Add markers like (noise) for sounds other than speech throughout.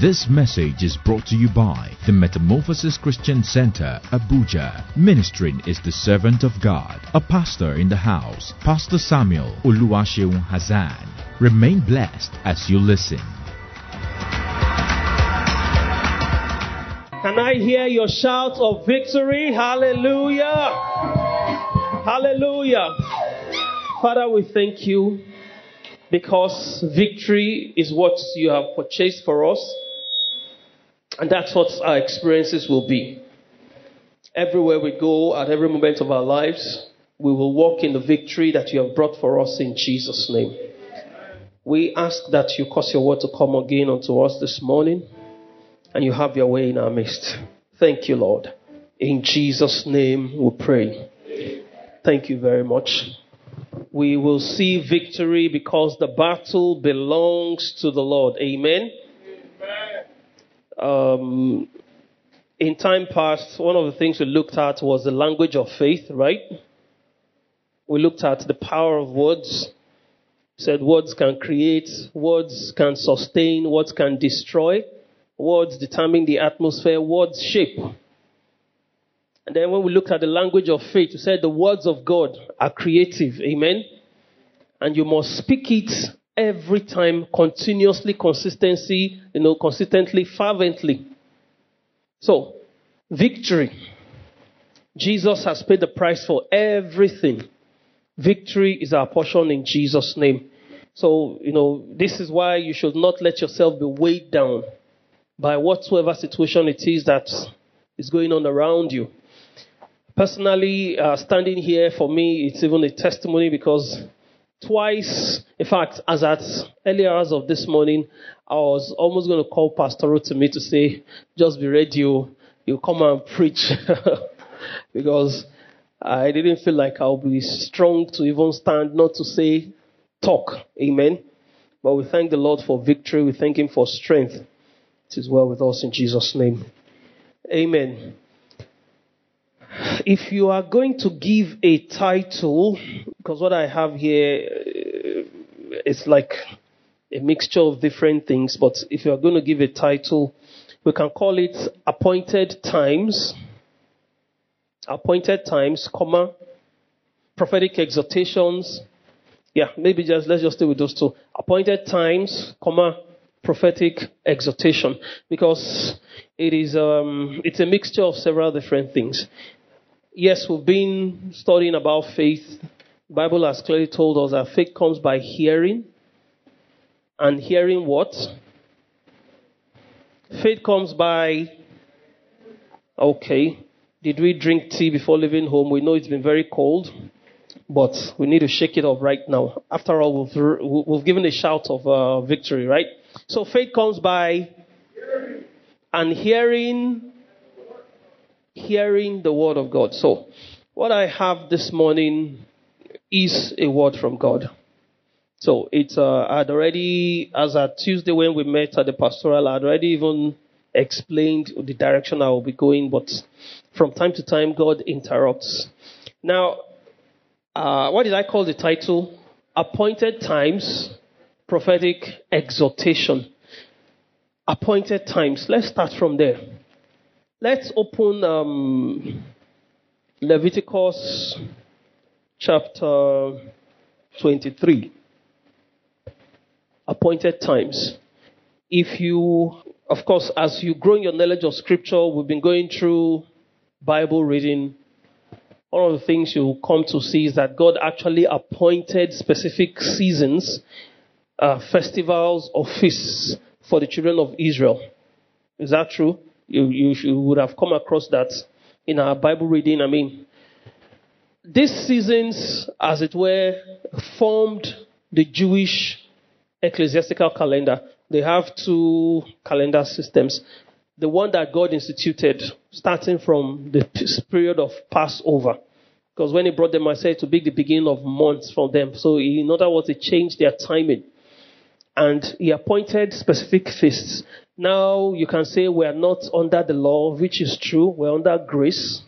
This message is brought to you by the Metamorphosis Christian Center, Abuja. Ministering is the servant of God, a pastor in the house, Pastor Samuel Oluwaseun Hassan. Remain blessed as you listen. Can I hear your shout of victory? Hallelujah! Hallelujah! Father, we thank you because victory is what you have purchased for us, and that's what our experiences will be. Everywhere we go, at every moment of our lives, we will walk in the victory that you have brought for us in Jesus' name. We ask that you cause your word to come again unto us this morning, and you have your way in our midst. Thank you, Lord. In Jesus' name we pray. Thank you very much we will see victory because the battle belongs to the Lord. Amen. Um, in time past, one of the things we looked at was the language of faith, right? We looked at the power of words. said words can create, words can sustain, words can destroy, words determine the atmosphere, words shape. And then when we looked at the language of faith, we said the words of God are creative. Amen. And you must speak it every time, continuously, consistency, you know, consistently, fervently. So, victory. Jesus has paid the price for everything. Victory is our portion in Jesus' name. So, you know, this is why you should not let yourself be weighed down by whatsoever situation it is that is going on around you. Personally, uh, standing here for me, it's even a testimony because twice, in fact, as at early hours of this morning, I was almost going to call Pastor to me to say, just be ready, you, you come and preach. (laughs) because I didn't feel like I'll be strong to even stand, not to say talk. Amen. But we thank the Lord for victory. We thank Him for strength. It is well with us in Jesus' name. Amen. If you are going to give a title, because what I have here uh, like a mixture of different things, but if you are going to give a title, we can call it Appointed Times. Appointed Times, comma, prophetic exhortations. Yeah, maybe just let's just stay with those two. Appointed Times, comma, prophetic exhortation, because it is um, it's a mixture of several different things. Yes, we've been studying about faith. The Bible has clearly told us that faith comes by hearing. And hearing what? Faith comes by. Okay. Did we drink tea before leaving home? We know it's been very cold, but we need to shake it off right now. After all, we've, we've given a shout of uh, victory, right? So faith comes by and hearing hearing the word of God. So, what I have this morning is a word from God. So, it's, uh, I'd already, as at Tuesday when we met at the pastoral, I'd already even explained the direction I will be going, but from time to time, God interrupts. Now, uh, what did I call the title? Appointed Times, Prophetic Exhortation. Appointed Times. Let's start from there. Let's open um, Leviticus chapter 23. Appointed times. If you, of course, as you grow in your knowledge of Scripture, we've been going through Bible reading. One of the things you'll come to see is that God actually appointed specific seasons, uh, festivals, or feasts for the children of Israel. Is that true? You, you, you would have come across that in our Bible reading. I mean, these seasons, as it were, formed the Jewish ecclesiastical calendar. They have two calendar systems. The one that God instituted, starting from the period of Passover. Because when he brought them, I said to be the beginning of months from them. So, in other words, he changed their timing. And he appointed specific feasts. Now you can say we are not under the law, which is true. We're under grace.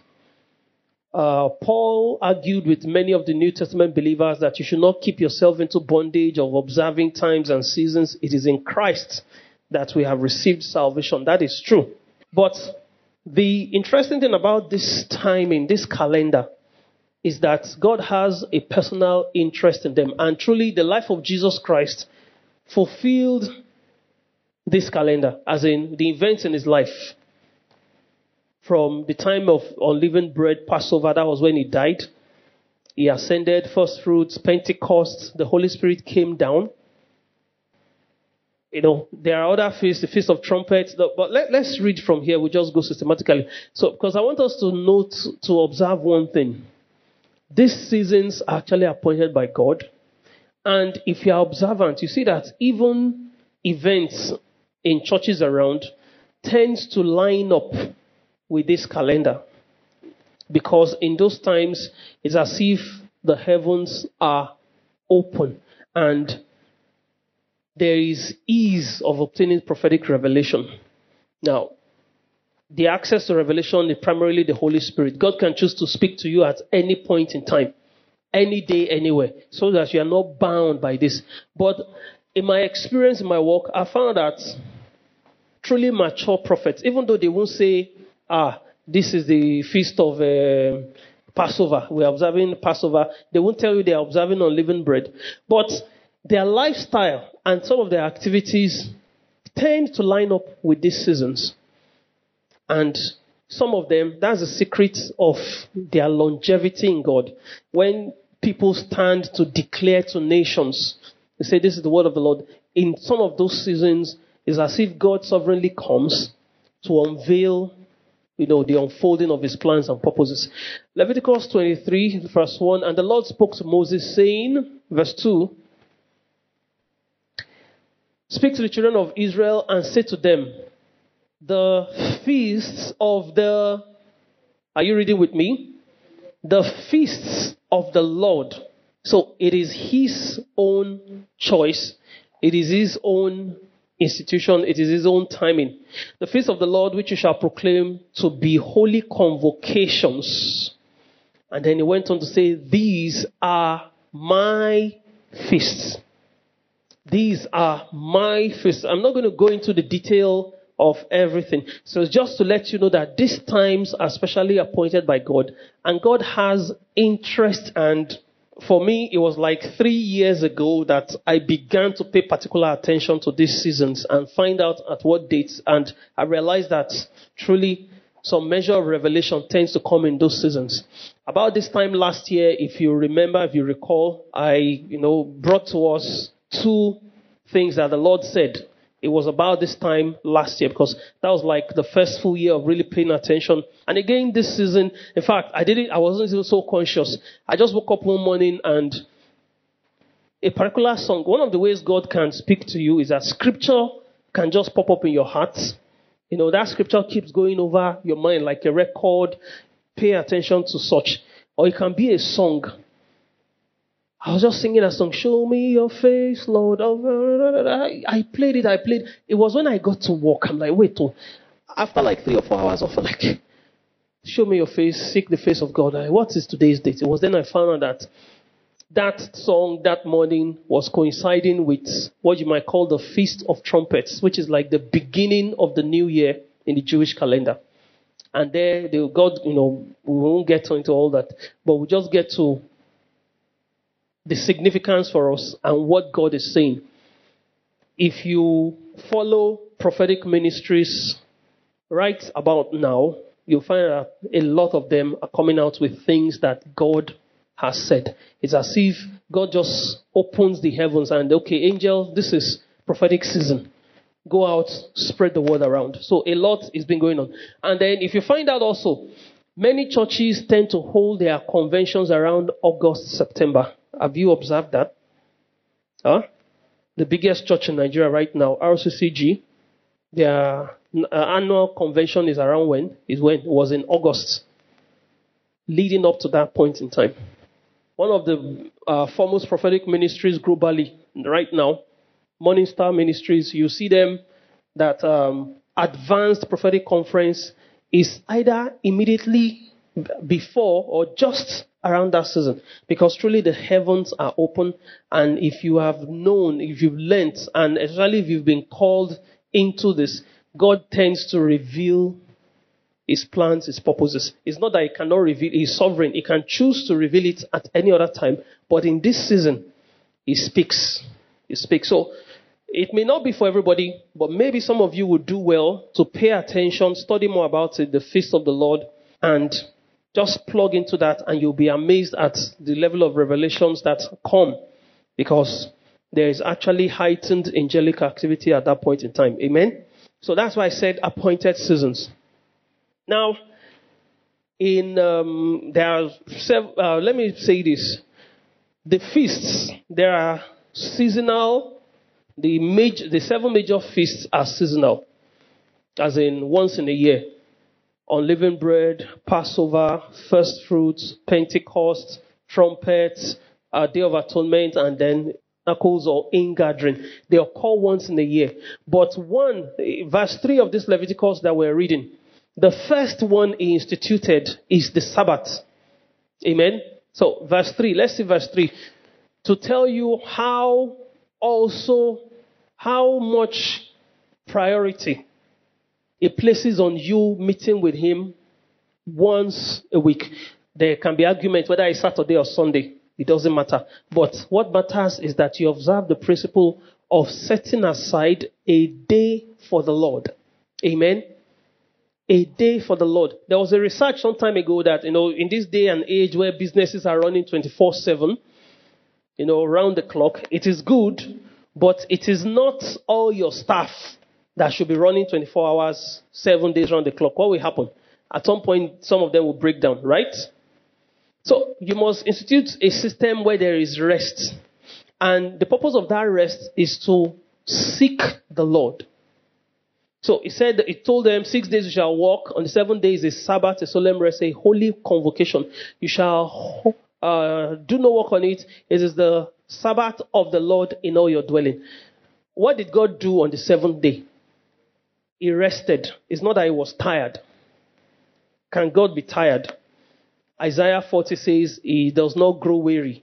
Uh, Paul argued with many of the New Testament believers that you should not keep yourself into bondage of observing times and seasons. It is in Christ that we have received salvation. That is true. But the interesting thing about this time in this calendar, is that God has a personal interest in them. And truly, the life of Jesus Christ fulfilled this calendar, as in the events in his life. From the time of unleavened bread, Passover, that was when he died. He ascended, first fruits, Pentecost, the Holy Spirit came down. You know, there are other feasts, the Feast of Trumpets, but let, let's read from here. We just go systematically. So, because I want us to note, to observe one thing. These seasons are actually appointed by God. And if you are observant, you see that even events in churches around tends to line up with this calendar. Because in those times, it's as if the heavens are open and there is ease of obtaining prophetic revelation. Now, the access to revelation is primarily the Holy Spirit. God can choose to speak to you at any point in time, any day, anywhere, so that you are not bound by this. But in my experience, in my work, I found that truly mature prophets, even though they won't say, ah, this is the feast of uh, Passover, we're observing Passover, they won't tell you they're observing unleavened bread. But their lifestyle and some of their activities tend to line up with these seasons. And some of them, that's the secret of their longevity in God. When people stand to declare to nations, they say, This is the word of the Lord. In some of those seasons, it's as if God sovereignly comes to unveil, you know, the unfolding of his plans and purposes. Leviticus 23, verse 1, and the Lord spoke to Moses, saying, verse 2, Speak to the children of Israel and say to them, the feasts of the, are you reading with me? The feasts of the Lord. So it is his own choice. It is his own institution. It is his own timing. The feast of the Lord, which you shall proclaim to be holy convocations. And then he went on to say, These are my feasts. These are my feasts. I'm not going to go into the detail of everything. So just to let you know that these times are specially appointed by God, and God has interest. And for me, it was like three years ago that I began to pay particular attention to these seasons and find out at what dates. And I realized that truly some measure of revelation tends to come in those seasons. About this time last year, if you remember, if you recall, I, you know, brought to us two things that the Lord said it was about this time last year because that was like the first full year of really paying attention. And again, this season, in fact, I didn't, I wasn't even so conscious. I just woke up one morning and a particular song, one of the ways God can speak to you is that scripture can just pop up in your heart. You know, that scripture keeps going over your mind like a record. Pay attention to such. Or it can be a song I was just singing a song, Show me your face, Lord. I played it, I played. It was when I got to work. I'm like, wait, oh, after like three or four hours of like, show me your face, seek the face of God. what is today's date? It was then I found out that that song that morning was coinciding with what you might call the Feast of Trumpets, which is like the beginning of the new year in the Jewish calendar. And there, God, you know, we won't get into all that, but we just get to the significance for us and what God is saying. If you follow prophetic ministries right about now, you'll find that a lot of them are coming out with things that God has said. It's as if God just opens the heavens and, okay, angel, this is prophetic season. Go out, spread the word around. So a lot is been going on. And then if you find out also, many churches tend to hold their conventions around August, September. Have you observed that? Huh? The biggest church in Nigeria right now, RCCG, their uh, annual convention is around when? Is when? It was in August, leading up to that point in time. One of the uh, foremost prophetic ministries globally right now, Morning Star Ministries, you see them that um, advanced prophetic conference is either immediately before or just around that season because truly the heavens are open and if you have known if you've learnt and especially if you've been called into this, God tends to reveal his plans, his purposes. It's not that he cannot reveal, he's sovereign. He can choose to reveal it at any other time. But in this season, he speaks. He speaks. So it may not be for everybody, but maybe some of you would do well to pay attention, study more about it, the feast of the Lord, and just plug into that, and you'll be amazed at the level of revelations that come because there is actually heightened angelic activity at that point in time. Amen? So that's why I said appointed seasons. Now, in um, there are several, uh, let me say this: the feasts there are seasonal. The major, the seven major feasts are seasonal, as in once in a year. Unleavened bread, Passover, first fruits, Pentecost, trumpets, uh, Day of Atonement, and then Tabernacles or ingathering. They occur once in a year. But one, verse 3 of this Leviticus that we're reading, the first one he instituted is the Sabbath. Amen. So, verse 3, let's see verse 3. To tell you how also, how much priority it places on you meeting with him once a week. There can be argument whether it's Saturday or Sunday. It doesn't matter. But what matters is that you observe the principle of setting aside a day for the Lord. Amen. A day for the Lord. There was a research some time ago that, you know, in this day and age where businesses are running 24 7, you know, around the clock, it is good, but it is not all your staff that should be running 24 hours, seven days around the clock. What will happen? At some point, some of them will break down, right? So you must institute a system where there is rest. And the purpose of that rest is to seek the Lord. So he said, he told them, six days you shall walk. On the seventh day is a Sabbath, a solemn rest, a holy convocation. You shall uh, do no work on it. It is the Sabbath of the Lord in all your dwelling. What did God do on the seventh day? He rested. It's not that he was tired. Can God be tired? Isaiah 40 says, He does not grow weary.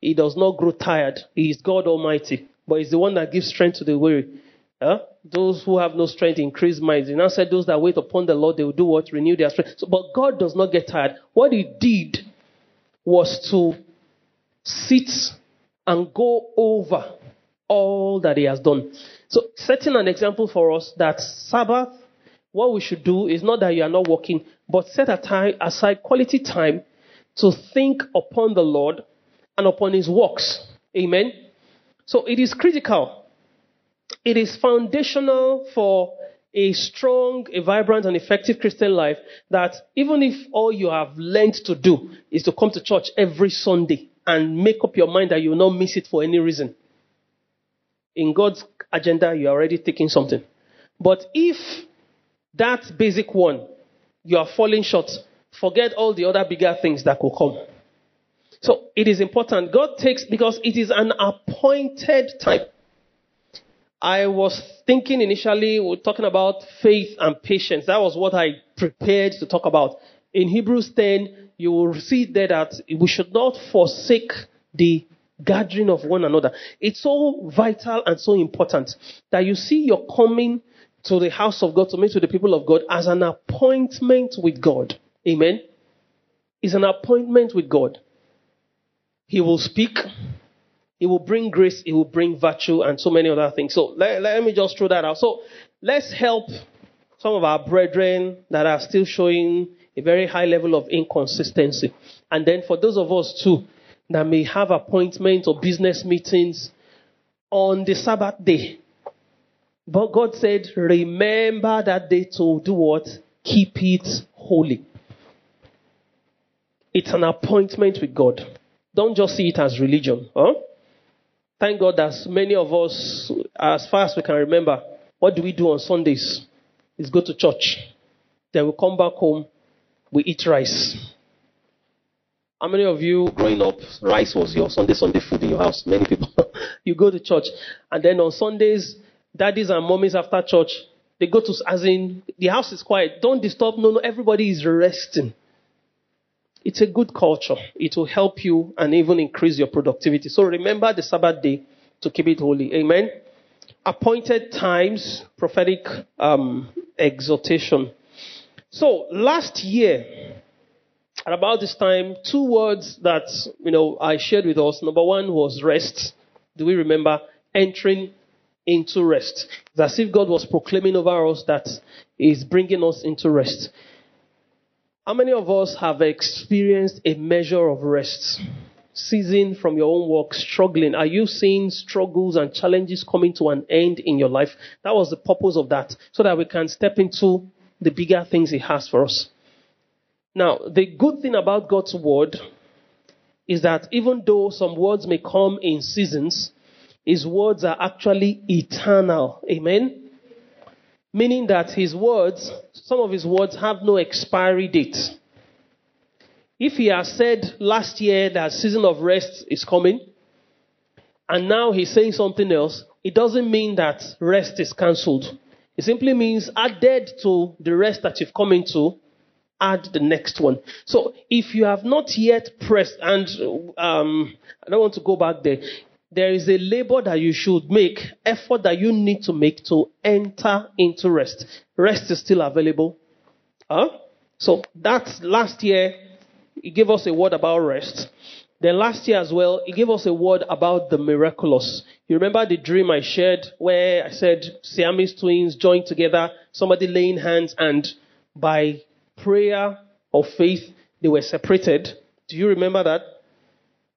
He does not grow tired. He is God Almighty. But He's the one that gives strength to the weary. Huh? Those who have no strength increase minds. He now said, Those that wait upon the Lord, they will do what? Renew their strength. So, but God does not get tired. What He did was to sit and go over all that He has done. So, setting an example for us that Sabbath, what we should do is not that you are not working, but set aside quality time to think upon the Lord and upon His works. Amen. So it is critical. It is foundational for a strong, a vibrant, and effective Christian life that even if all you have learned to do is to come to church every Sunday and make up your mind that you will not miss it for any reason, in God's agenda, you're already taking something. But if that basic one you are falling short. Forget all the other bigger things that will come. So it is important. God takes, because it is an appointed time. I was thinking initially, we are talking about faith and patience. That was what I prepared to talk about. In Hebrews 10, you will see there that we should not forsake the gathering of one another. It's so vital and so important that you see your coming to the house of God, to meet with the people of God as an appointment with God. Amen. It's an appointment with God. He will speak. He will bring grace. He will bring virtue and so many other things. So let, let me just throw that out. So let's help some of our brethren that are still showing a very high level of inconsistency. And then for those of us too that may have appointments or business meetings on the Sabbath day, but God said, remember that day to do what? Keep it holy. It's an appointment with God. Don't just see it as religion. Huh? Thank God that many of us, as far as we can remember, what do we do on Sundays? Is go to church. Then we come back home, we eat rice. How many of you growing up, rice was your Sunday Sunday food in your house? Many people. (laughs) you go to church, and then on Sundays, daddies and mommies after church, they go to, as in, the house is quiet. Don't disturb. No, no, everybody is resting. It's a good culture. It will help you and even increase your productivity. So remember the Sabbath day to keep it holy. Amen. appointed times, prophetic um, exhortation. So last year, at about this time, two words that you know I shared with us. Number one was rest. Do we remember entering into rest? It's as if God was proclaiming over us that He's bringing us into rest. How many of us have experienced a measure of rest? Season from your own work, struggling. Are you seeing struggles and challenges coming to an end in your life? That was the purpose of that, so that we can step into the bigger things He has for us. Now, the good thing about God's word is that even though some words may come in seasons, His words are actually eternal. Amen? Meaning that His words, some of His words have no expiry date. If He has said last year that season of rest is coming, and now He's saying something else, it doesn't mean that rest is cancelled. It simply means added to the rest that you've come into, add the next one. So if you have not yet pressed, and um, I don't want to go back there, there is a labor that you should make, effort that you need to make to enter into rest. Rest is still available. Huh? So that's last year, he gave us a word about rest. Then last year as well, he gave us a word about the miraculous. You remember the dream I shared where I said Siamese twins joined together, somebody laying hands, and by prayer of faith, they were separated. Do you remember that?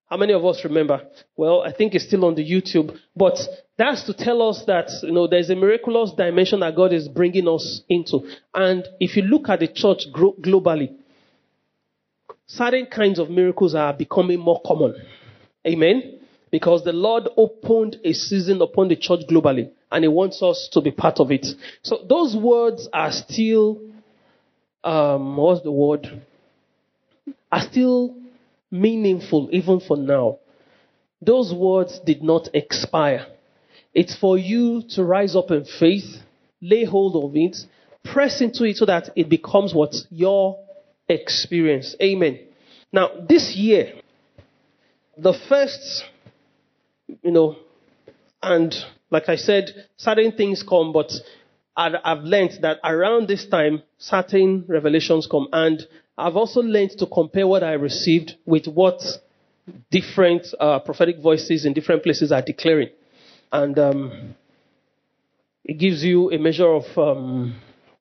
How many of us remember? Well, I think it's still on the YouTube, but that's to tell us that you know there's a miraculous dimension that God is bringing us into. And if you look at the church globally, certain kinds of miracles are becoming more common. Amen. Because the Lord opened a season upon the church globally, and He wants us to be part of it. So those words are still um, what's the word? Are still meaningful even for now. Those words did not expire. It's for you to rise up in faith, lay hold of it, press into it so that it becomes what your experience. Amen. Now, this year, the first, you know, and like I said, certain things come, but I've learned that around this time, certain revelations come. And I've also learned to compare what I received with what different uh, prophetic voices in different places are declaring. And um, it gives you a measure of, um,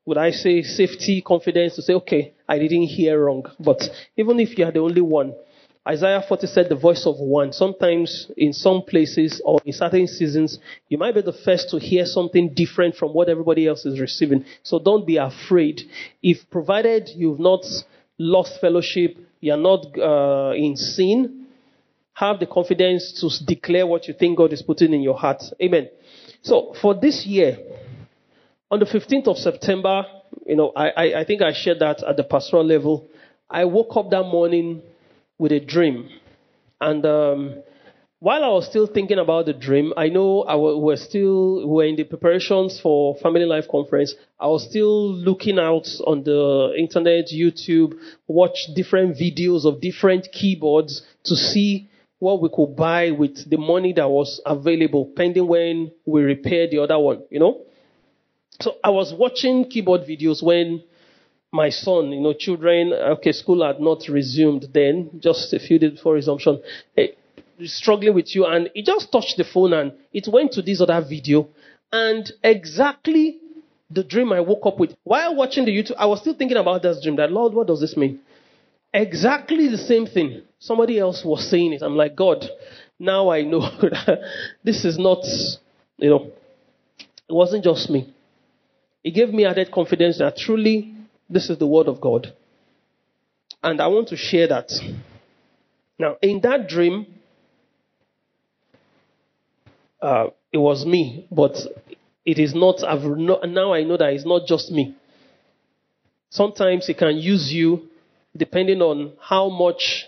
would I say, safety, confidence to say, okay, I didn't hear wrong. But even if you are the only one, Isaiah 40 said the voice of one. Sometimes in some places or in certain seasons, you might be the first to hear something different from what everybody else is receiving. So don't be afraid. If provided you've not lost fellowship, you're not uh, in sin, have the confidence to declare what you think God is putting in your heart. Amen. So for this year, on the 15th of September, you know, I, I, I think I shared that at the pastoral level. I woke up that morning with a dream. And um, while I was still thinking about the dream, I know I w- we're still we're in the preparations for Family Life Conference. I was still looking out on the internet, YouTube, watch different videos of different keyboards to see what we could buy with the money that was available, pending when we repair the other one. You know. So I was watching keyboard videos when my son, you know, children, okay, school had not resumed then, just a few days before resumption, eh, struggling with you, and he just touched the phone and it went to this other video, and exactly the dream I woke up with. While watching the YouTube, I was still thinking about this dream, that, Lord, what does this mean? Exactly the same thing. Somebody else was saying it. I'm like, God, now I know (laughs) this is not, you know, it wasn't just me. It gave me added confidence that truly this is the word of God. And I want to share that. Now, in that dream, uh, it was me, but it is not, I've now I know that it's not just me. Sometimes it can use you depending on how much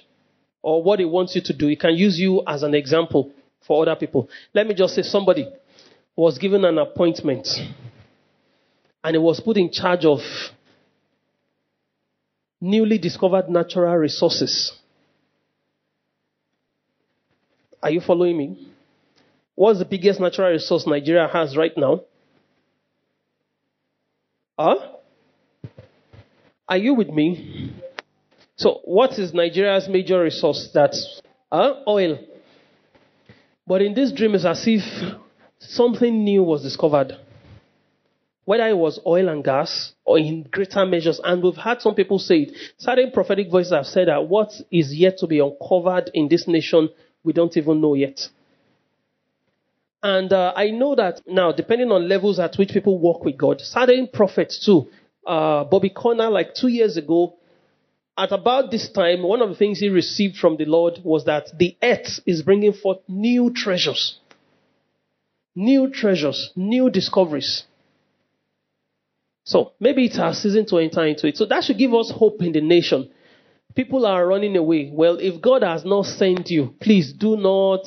or what it wants you to do. It can use you as an example for other people. Let me just say somebody was given an appointment and he was put in charge of newly discovered natural resources. Are you following me? What's the biggest natural resource Nigeria has right now? Huh? Are you with me? So, what is Nigeria's major resource? That's uh, oil. But in this dream, it's as if something new was discovered. Whether it was oil and gas or in greater measures, and we've had some people say it. Certain prophetic voices have said that what is yet to be uncovered in this nation, we don't even know yet. And uh, I know that now, depending on levels at which people walk with God, certain prophets too. Uh, Bobby Conner, like two years ago, at about this time, one of the things he received from the Lord was that the earth is bringing forth new treasures. New treasures, new discoveries. So maybe it's our season to enter into it. So that should give us hope in the nation. People are running away. Well, if God has not sent you, please do not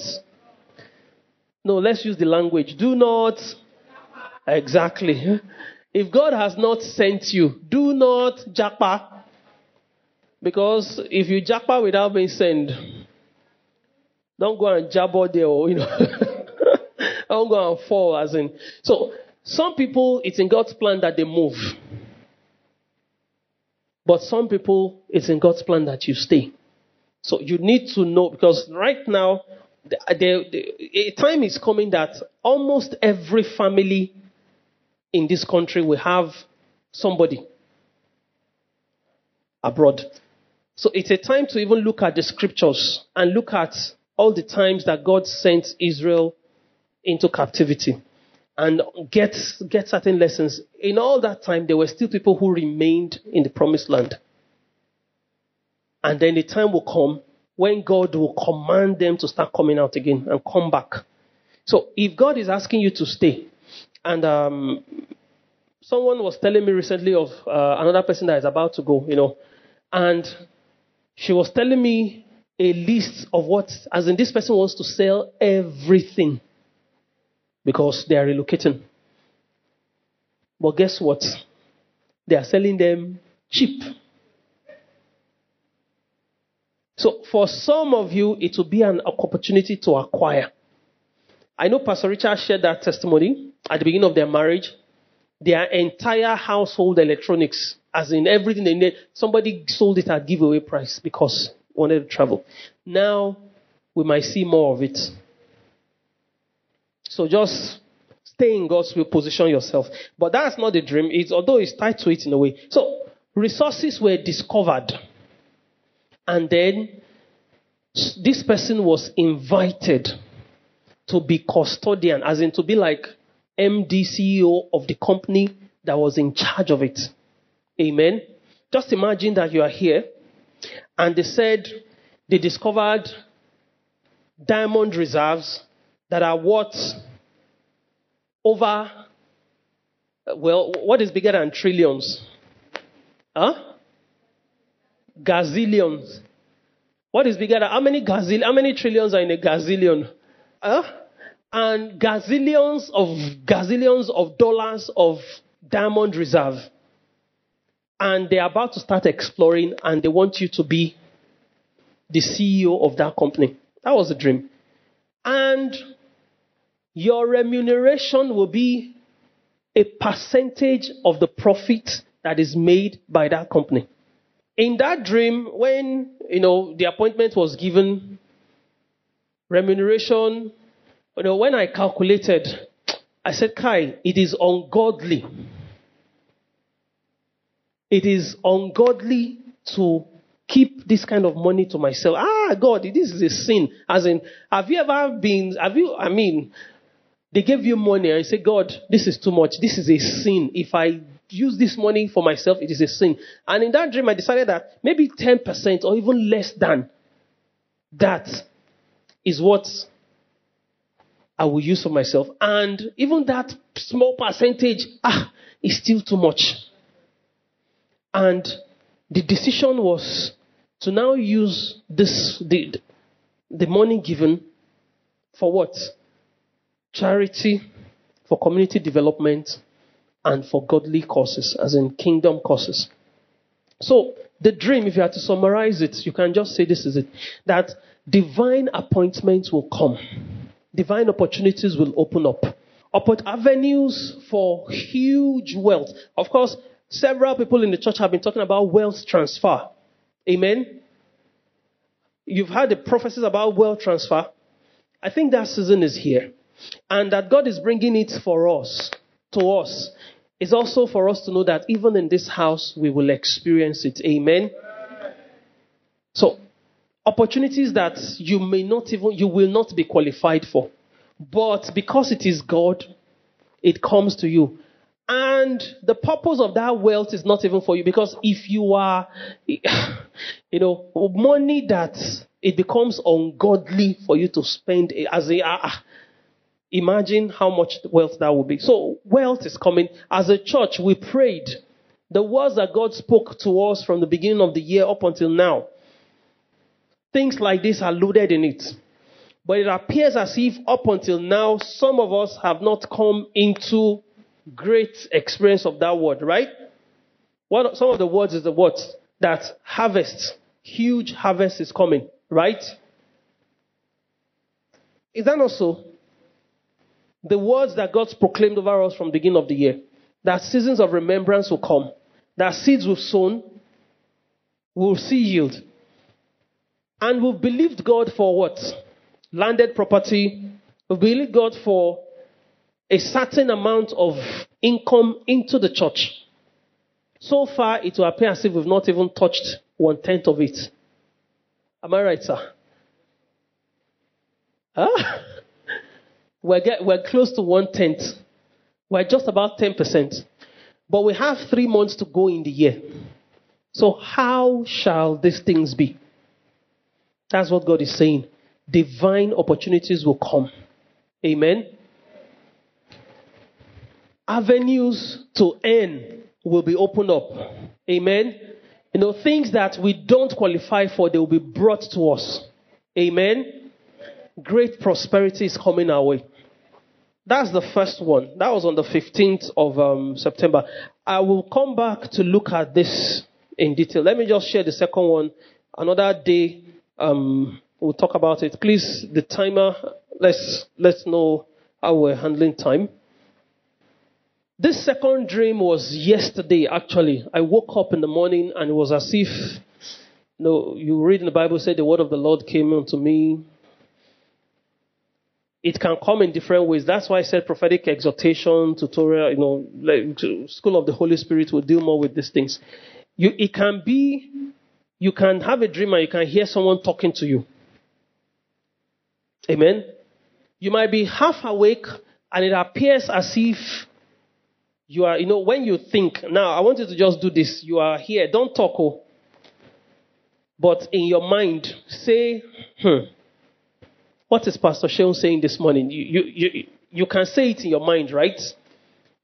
no, let's use the language. Do not. Exactly. If God has not sent you, do not japa. Because if you japa without being sent, don't go and jabber there or, you know, (laughs) don't go and fall as in. So, some people, it's in God's plan that they move. But some people, it's in God's plan that you stay. So you need to know, because right now, the, the, a time is coming that almost every family in this country will have somebody abroad. So it's a time to even look at the scriptures and look at all the times that God sent Israel into captivity and get, get certain lessons. In all that time, there were still people who remained in the promised land. And then the time will come when God will command them to start coming out again and come back. So if God is asking you to stay, and um, someone was telling me recently of uh, another person that is about to go, you know, and she was telling me a list of what, as in this person wants to sell everything because they are relocating. But guess what? They are selling them cheap. So for some of you, it will be an opportunity to acquire. I know Pastor Richard shared that testimony at the beginning of their marriage. Their entire household electronics, as in everything they need, somebody sold it at giveaway price because wanted to travel. Now we might see more of it. So just stay in God's will, position yourself. But that's not the dream. It's although it's tied to it in a way. So resources were discovered. And then this person was invited to be custodian, as in to be like MD CEO of the company that was in charge of it. Amen. Just imagine that you are here and they said they discovered diamond reserves that are worth over, well, what is bigger than trillions? Huh? gazillions. What is bigger than how many gazillion? How many trillions are in a gazillion? Huh? And gazillions of gazillions of dollars of diamond reserve. And they're about to start exploring, and they want you to be the CEO of that company. That was the dream. And your remuneration will be a percentage of the profit that is made by that company in that dream, when you know the appointment was given, remuneration, you know, when I calculated, I said, Kai, it is ungodly. It is ungodly to keep this kind of money to myself. Ah, God, this is a sin. As in, have you ever been, have you, I mean, they gave you money and you say, God, this is too much. This is a sin. If I use this money for myself, it is a sin. And in that dream, I decided that maybe 10% or even less than that is what I will use for myself. And even that small percentage, ah, is still too much. And the decision was to now use this, the, the money given for what? Charity, for community development, and for godly causes, as in kingdom causes. So, the dream, if you had to summarize it, you can just say this is it that divine appointments will come divine opportunities will open up. Oppor- avenues for huge wealth. Of course, several people in the church have been talking about wealth transfer. Amen. You've heard the prophecies about wealth transfer. I think that season is here. And that God is bringing it for us, to us. is also for us to know that even in this house, we will experience it. Amen. So, opportunities that you may not even, you will not be qualified for. But because it is God, it comes to you. And the purpose of that wealth is not even for you because if you are, (sighs) you know, money that it becomes ungodly for you to spend as a, uh, imagine how much wealth that would be. So wealth is coming. As a church, we prayed. The words that God spoke to us from the beginning of the year up until now, things like this are loaded in it. But it appears as if up until now, some of us have not come into great experience of that word, right? What some of the words is the words that harvest, huge harvest is coming, right? Is that not so? The words that God's proclaimed over us from the beginning of the year, that seasons of remembrance will come, that seeds we've sown will see yield. And we've believed God for what? Landed property. We've believed God for a certain amount of income into the church. So far, it will appear as if we've not even touched one tenth of it. Am I right, sir? Huh? We're, get, we're close to one tenth. We're just about 10%. But we have three months to go in the year. So, how shall these things be? That's what God is saying. Divine opportunities will come. Amen. Avenues to earn will be opened up. Amen. You know, things that we don't qualify for, they will be brought to us. Amen. Great prosperity is coming our way. That's the first one. That was on the 15th of um, September. I will come back to look at this in detail. Let me just share the second one. Another day, um, we'll talk about it. Please, the timer, let's, let's know how we're handling time. This second dream was yesterday, actually. I woke up in the morning and it was as if, you know, you read in the Bible, say the word of the Lord came unto me. It can come in different ways. That's why I said prophetic exhortation, tutorial, you know, like, school of the Holy Spirit will deal more with these things. You, it can be, you can have a dream and you can hear someone talking to you. Amen. You might be half awake and it appears as if you are, you know, when you think, now I want you to just do this. You are here. Don't talk. Oh. But in your mind, say, hmm, what is Pastor Seun saying this morning? You, you, you, you can say it in your mind, right?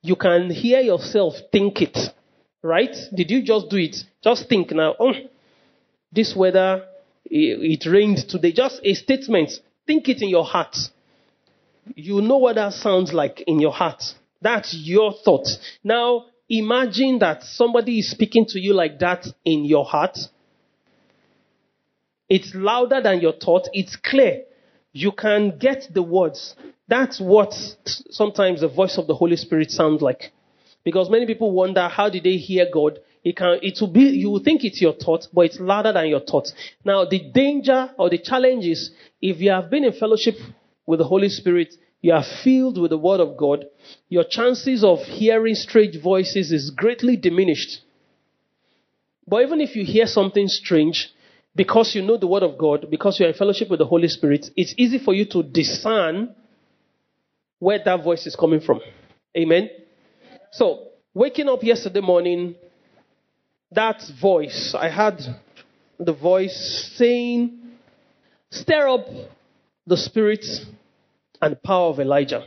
You can hear yourself think it, right? Did you just do it? Just think now, oh, this weather, it, it rained today. Just a statement. Think it in your heart. You know what that sounds like in your heart. That's your thought. Now, imagine that somebody is speaking to you like that in your heart. It's louder than your thought. It's clear. You can get the words. That's what sometimes the voice of the Holy Spirit sounds like. Because many people wonder how did they hear God? It can, it will be, you will think it's your thought, but it's louder than your thought. Now, the danger or the challenge is if you have been in fellowship with the Holy Spirit, you are filled with the Word of God, your chances of hearing strange voices is greatly diminished. But even if you hear something strange, because you know the Word of God, because you're in fellowship with the Holy Spirit, it's easy for you to discern where that voice is coming from. Amen. So, waking up yesterday morning, that voice, I had the voice saying, Stir up the spirit and power of Elijah.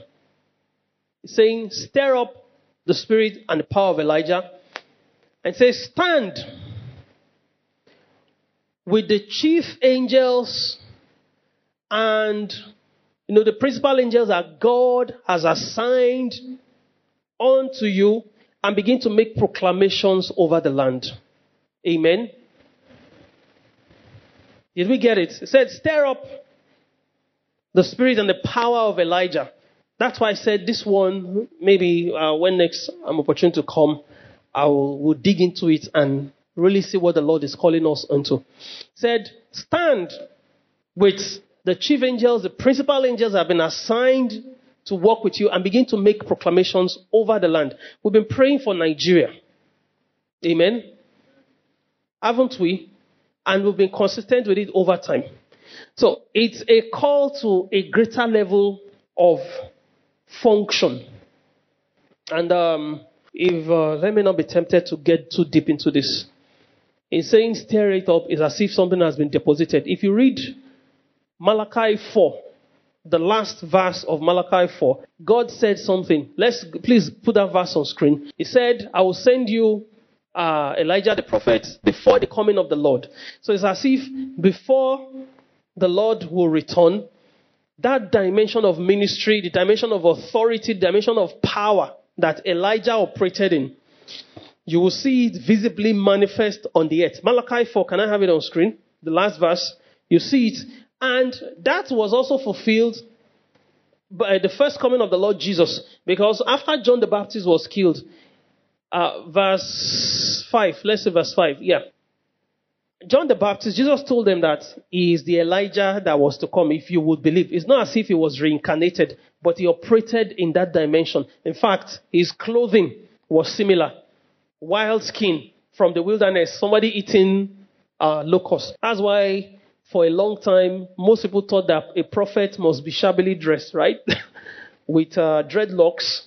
Saying, Stir up the spirit and the power of Elijah. And say, Stand with the chief angels and you know the principal angels that God has assigned unto you and begin to make proclamations over the land. Amen. Did we get it? It said, stir up the spirit and the power of Elijah. That's why I said this one, maybe uh, when next I'm opportune to come, I will, will dig into it and really see what the Lord is calling us into. Said, stand with the chief angels, the principal angels have been assigned to work with you and begin to make proclamations over the land. We've been praying for Nigeria. Amen. Haven't we? And we've been consistent with it over time. So it's a call to a greater level of function. And um, if uh, let me not be tempted to get too deep into this. In saying stir it up is as if something has been deposited. If you read Malachi 4, the last verse of Malachi 4, God said something. Let's please put that verse on screen. He said, I will send you uh, Elijah the prophet before the coming of the Lord. So it's as if before the Lord will return, that dimension of ministry, the dimension of authority, the dimension of power that Elijah operated in, you will see it visibly manifest on the earth. Malachi 4, can I have it on screen? The last verse. You see it. And that was also fulfilled by the first coming of the Lord Jesus. Because after John the Baptist was killed, uh, verse 5, let's say verse 5, yeah. John the Baptist, Jesus told them that he is the Elijah that was to come if you would believe. It's not as if he was reincarnated, but he operated in that dimension. In fact, his clothing was similar. Wild skin from the wilderness, somebody eating uh, locusts. That's why for a long time, most people thought that a prophet must be shabbily dressed, right? (laughs) With uh, dreadlocks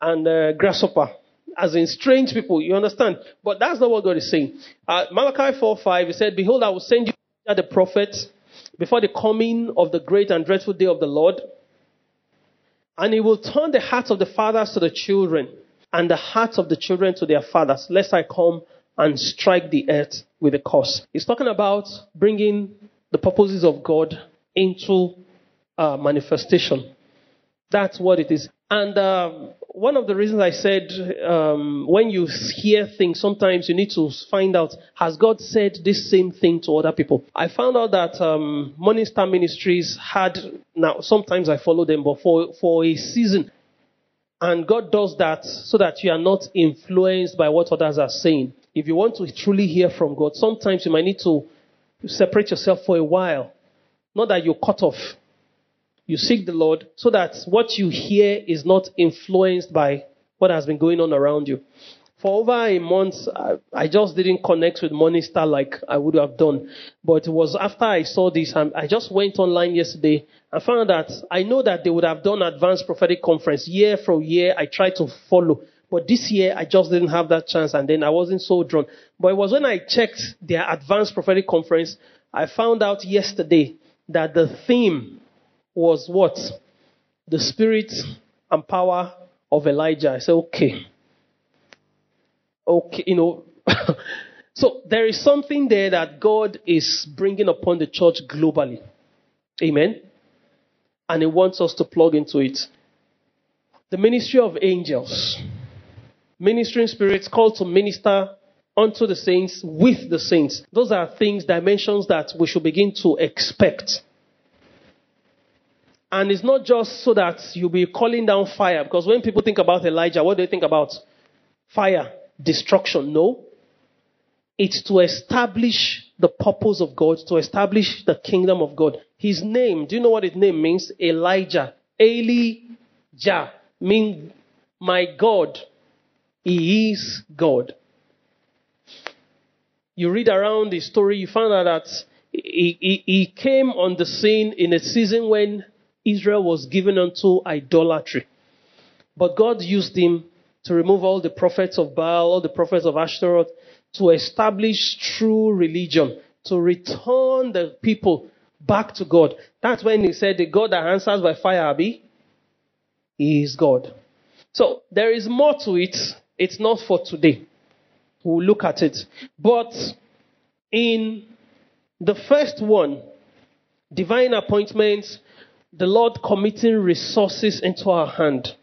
and uh, grasshopper as in strange people. You understand? But that's not what God is saying. Uh, Malachi 4 5, he said, Behold, I will send you the prophet before the coming of the great and dreadful day of the Lord. And he will turn the hearts of the fathers to the children, and the hearts of the children to their fathers, lest I come and strike the earth with a curse. He's talking about bringing the purposes of God into uh, manifestation. That's what it is. And um, one of the reasons I said um, when you hear things, sometimes you need to find out has God said this same thing to other people. I found out that um, Morning Star Ministries had now. Sometimes I follow them, but for for a season, and God does that so that you are not influenced by what others are saying. If you want to truly hear from God, sometimes you might need to separate yourself for a while. Not that you're cut off you seek the Lord so that what you hear is not influenced by what has been going on around you. For over a month, I, I just didn't connect with Morning Star like I would have done. But it was after I saw this, I just went online yesterday and found that I know that they would have done advanced prophetic conference year from year. I tried to follow. But this year, I just didn't have that chance, and then I wasn't so drawn. But it was when I checked their advanced prophetic conference, I found out yesterday that the theme was what? The spirit and power of Elijah. I said, okay. Okay, you know. (laughs) so there is something there that God is bringing upon the church globally. Amen. And He wants us to plug into it. The ministry of angels. Ministering spirits called to minister unto the saints with the saints. Those are things, dimensions that we should begin to expect and it's not just so that you'll be calling down fire, because when people think about Elijah, what do they think about? Fire, destruction. No. It's to establish the purpose of God, to establish the kingdom of God. His name, do you know what his name means? Elijah. Elijah means my God. He is God. You read around the story, you find out that he, he, he came on the scene in a season when Israel was given unto idolatry. But God used him to remove all the prophets of Baal, all the prophets of Ashtaroth, to establish true religion, to return the people back to God. That's when he said, The God that answers by fire, Abi, is God. So there is more to it. It's not for today. We'll look at it. But in the first one, divine appointments, the Lord committing resources into our hand,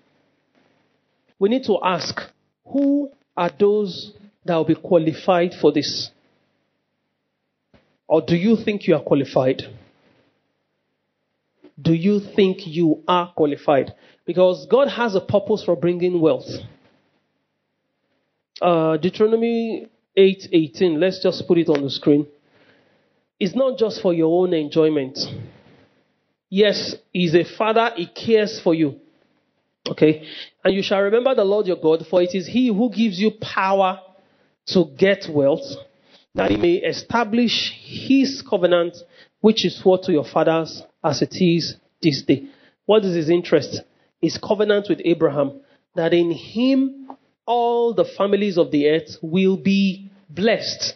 we need to ask who are those that will be qualified for this? Or do you think you are qualified? do you think you are qualified? Because God has a purpose for bringing wealth. Uh, Deuteronomy 8:18. let's just put it on the screen. It's not just for your own enjoyment. Yes, He's a father, He cares for you. Okay? And you shall remember the Lord your God, for it is He who gives you power to get wealth, that He may establish His covenant, which is swore to your fathers as it is this day. What is His interest? His covenant with Abraham, that in Him all the families of the earth will be blessed.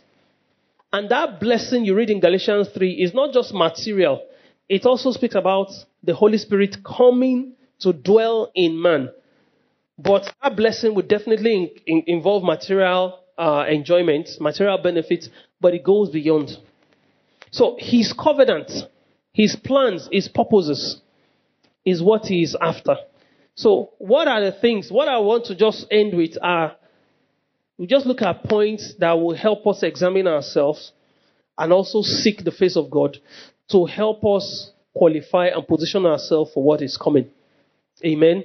And that blessing you read in Galatians 3 is not just material, it also speaks about the Holy Spirit coming to dwell in man. But that blessing would definitely in, in, involve material uh, enjoyment, material benefits, but it goes beyond. So his covenant, his plans, his purposes is what he is after. So what are the things? What I want to just end with are we just look at points that will help us examine ourselves and also seek the face of God to help us qualify and position ourselves for what is coming. Amen.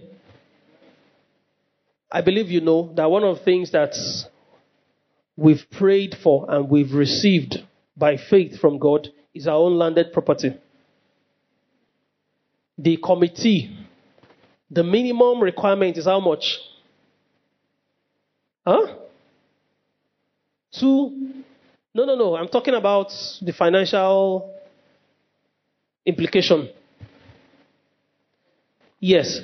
I believe you know that one of the things that we've prayed for and we've received by faith from God is our own landed property. The committee, the minimum requirement is how much? Huh? Two. No, no, no. I'm talking about the financial implication. Yes.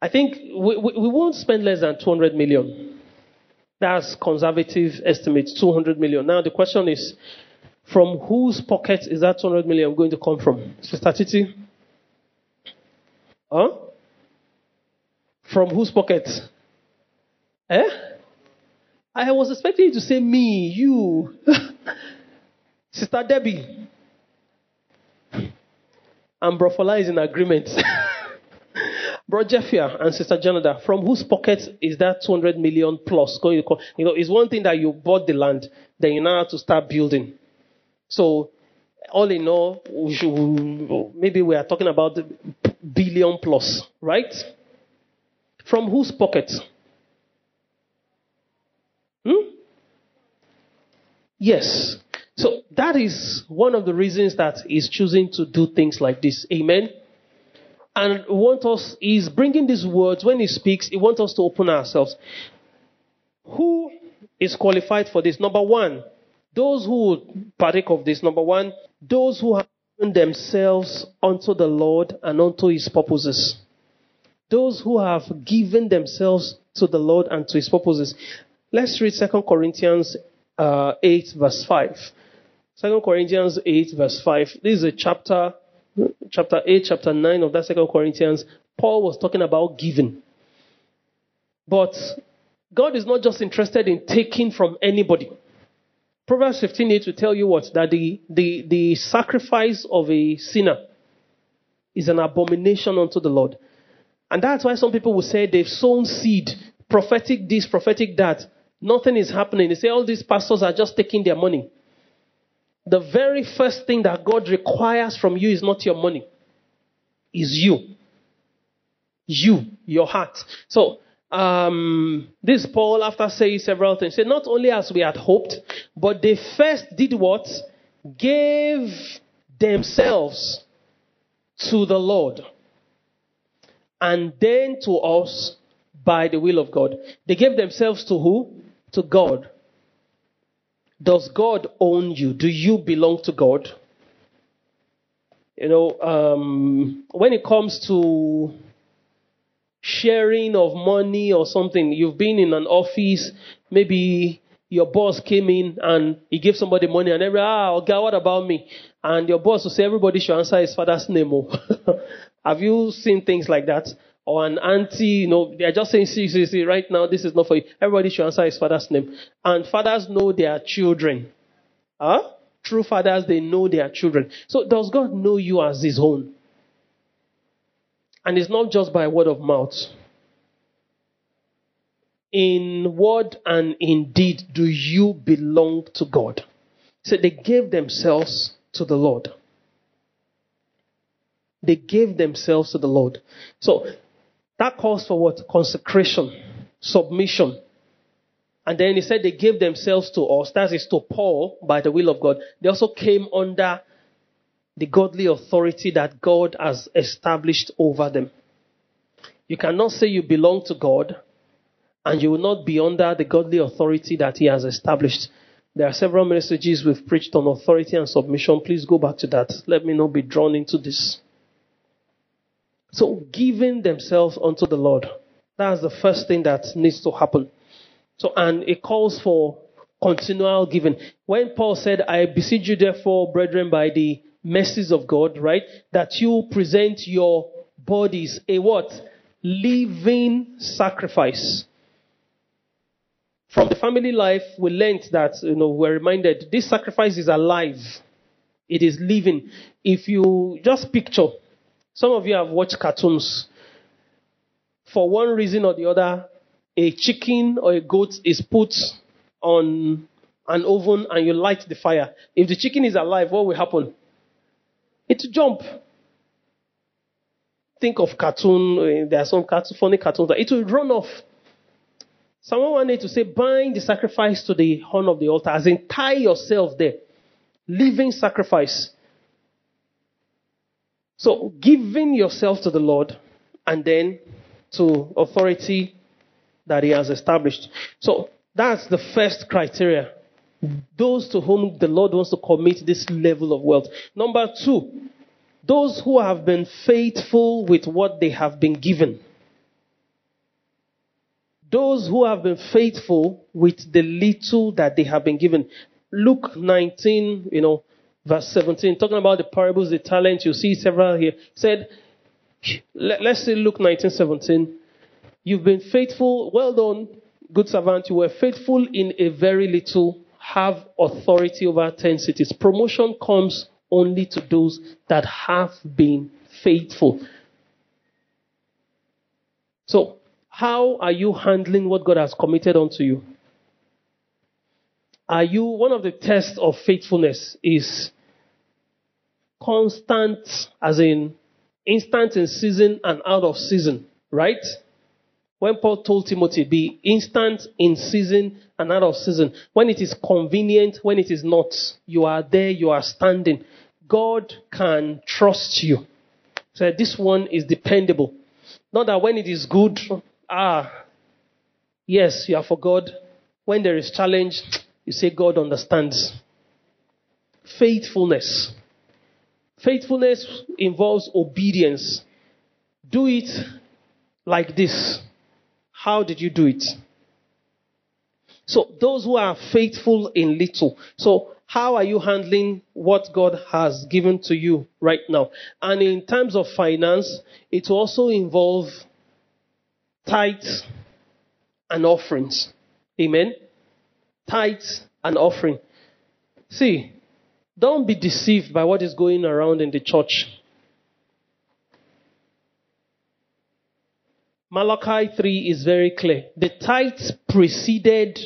I think we, we, we won't spend less than 200 million. That's conservative estimate, 200 million. Now the question is, from whose pocket is that 200 million going to come from? Sister Titi? Huh? From whose pocket? Eh? I was expecting you to say me, you. (laughs) Sister Debbie. And Brofola is in agreement. (laughs) Bro Jeffia and Sister Janada, from whose pocket is that 200 million plus going to come? You know, it's one thing that you bought the land, then you now have to start building. So, all in all, we should, maybe we are talking about billion plus, right? From whose pocket? Hmm? Yes. So that is one of the reasons that he's choosing to do things like this. Amen. And want us, he's bringing these words when he speaks, he wants us to open ourselves. Who is qualified for this? Number one, those who partake of this. Number one, those who have given themselves unto the Lord and unto his purposes. Those who have given themselves to the Lord and to his purposes. Let's read 2 Corinthians uh, 8, verse 5. 2 Corinthians 8, verse 5. This is a chapter, chapter 8, chapter 9 of that second Corinthians. Paul was talking about giving. But God is not just interested in taking from anybody. Proverbs 15 8 will tell you what? That the, the, the sacrifice of a sinner is an abomination unto the Lord. And that's why some people will say they've sown seed, prophetic this, prophetic that. Nothing is happening. They say all these pastors are just taking their money. The very first thing that God requires from you is not your money, is you. You, your heart. So, um, this Paul, after saying several things, said, Not only as we had hoped, but they first did what? Gave themselves to the Lord. And then to us by the will of God. They gave themselves to who? To God. Does God own you? Do you belong to God? You know, um, when it comes to sharing of money or something, you've been in an office, maybe your boss came in and he gave somebody money and every ah okay, what about me? And your boss will say everybody should answer his father's name. (laughs) Have you seen things like that? Or an auntie, you know, they're just saying, see, see, see, right now, this is not for you. Everybody should answer his father's name. And fathers know their children. Huh? True fathers, they know their children. So does God know you as his own? And it's not just by word of mouth. In word and in deed do you belong to God. So they gave themselves to the Lord. They gave themselves to the Lord. So that calls for what? Consecration, submission. And then he said they gave themselves to us, that is to Paul, by the will of God. They also came under the godly authority that God has established over them. You cannot say you belong to God and you will not be under the godly authority that He has established. There are several messages we've preached on authority and submission. Please go back to that. Let me not be drawn into this. So, giving themselves unto the Lord. That's the first thing that needs to happen. So, and it calls for continual giving. When Paul said, I beseech you therefore, brethren, by the mercies of God, right, that you present your bodies a what? Living sacrifice. From the family life, we learned that, you know, we're reminded this sacrifice is alive. It is living. If you just picture, some of you have watched cartoons. For one reason or the other, a chicken or a goat is put on an oven and you light the fire. If the chicken is alive, what will happen? It will jump. Think of cartoon, eh, there are some funny cartoons, that it will run off. Someone wanted to say, bind the sacrifice to the horn of the altar, as in tie yourself there. Living sacrifice. So, giving yourself to the Lord and then to authority that He has established. So, that's the first criteria. Those to whom the Lord wants to commit this level of wealth. Number two, those who have been faithful with what they have been given. Those who have been faithful with the little that they have been given. Luke 19, you know, verse 17, talking about the parables, the talents, you see several here. Said, let's say Luke 19, 17. You've been faithful. Well done, good servant. You were faithful in a very little. Have authority over 10 cities. Promotion comes only to those that have been faithful. So, how are you handling what God has committed unto you? Are you, one of the tests of faithfulness is constant, as in instant in season and out of season, right? When Paul told Timothy, be instant in season and out of season. When it is convenient, when it is not, you are there, you are standing. God can trust you. So this one is dependable. Not that when it is good, ah, yes, you are for God. When there is challenge, you say God understands. Faithfulness. Faithfulness involves obedience. Do it like this. How did you do it? So, those who are faithful in little. So, how are you handling what God has given to you right now? And in terms of finance, it also involves tithes and offerings. Amen? Tithes and offering. See, don't be deceived by what is going around in the church. Malachi 3 is very clear. The tithes preceded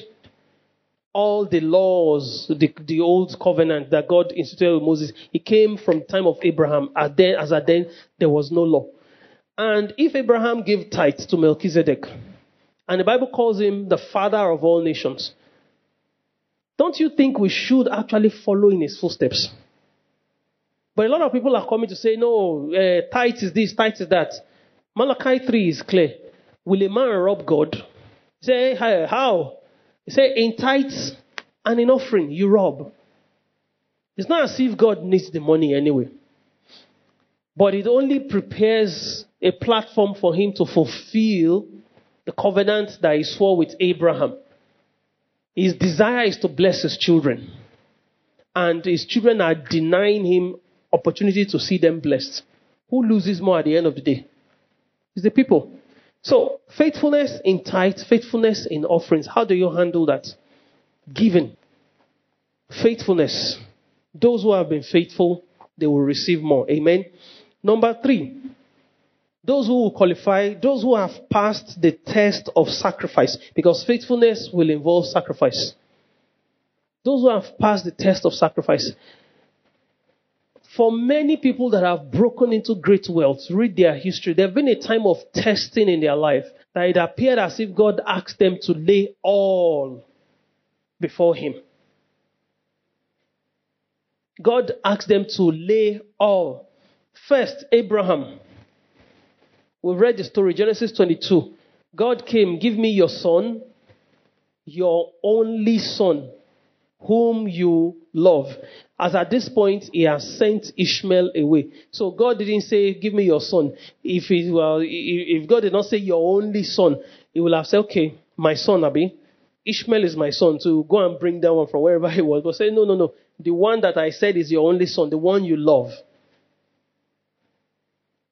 all the laws, the, the old covenant that God instituted with Moses. It came from time of Abraham. As then, as at then, there was no law. And if Abraham gave tithes to Melchizedek, and the Bible calls him the father of all nations, don't you think we should actually follow in his footsteps? But a lot of people are coming to say, no, uh, tithes is this, tithes is that. Malachi 3 is clear. Will a man rob God? Say, how? He say, in tithes and in offering, you rob. It's not as if God needs the money anyway. But it only prepares a platform for him to fulfill the covenant that he swore with Abraham. His desire is to bless his children. And his children are denying him opportunity to see them blessed. Who loses more at the end of the day? It's the people. So, faithfulness in tithes, faithfulness in offerings. How do you handle that? Giving. Faithfulness. Those who have been faithful, they will receive more. Amen. Number three, those who will qualify, those who have passed the test of sacrifice, because faithfulness will involve sacrifice. Those who have passed the test of sacrifice. For many people that have broken into great wealth, read their history. There have been a time of testing in their life that it appeared as if God asked them to lay all before Him. God asked them to lay all. First, Abraham. We read the story, Genesis 22. God came, give me your son, your only son, whom you love. As at this point, he has sent Ishmael away. So God didn't say, give me your son. If, it, well, if God did not say your only son, he will have said, okay, my son, Abi. Ishmael is my son, to go and bring that one from wherever he was. But say, no, no, no. The one that I said is your only son, the one you love.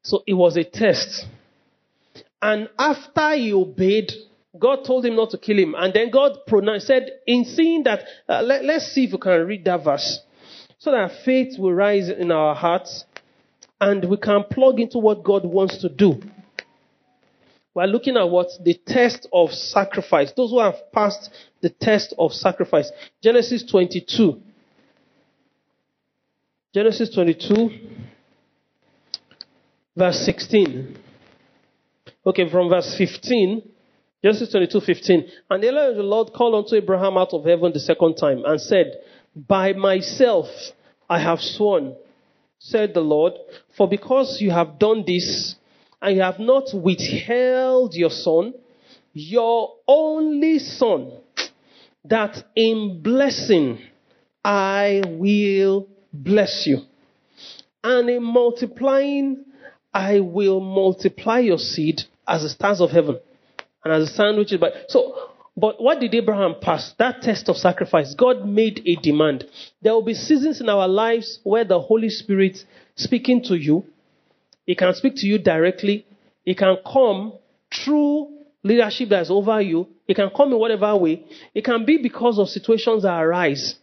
So it was a test. And after he obeyed, God told him not to kill him. And then God pronounced, said, in seeing that, uh, let, let's see if we can read that verse. So that faith will rise in our hearts and we can plug into what God wants to do. We're looking at what? The test of sacrifice. Those who have passed the test of sacrifice. Genesis 22. Genesis 22, verse 16. Okay, from verse 15. Genesis 22, 15. And the Lord called unto Abraham out of heaven the second time and said, By myself I have sworn, said the Lord, for because you have done this, and you have not withheld your son, your only son, that in blessing I will bless you. And in multiplying, I will multiply your seed as the stars of heaven and as the sand which is by. So, but what did Abraham pass? That test of sacrifice. God made a demand. There will be seasons in our lives where the Holy Spirit speaking to you, He can speak to you directly. He can come through leadership that's over you. It can come in whatever way. It can be because of situations that arise.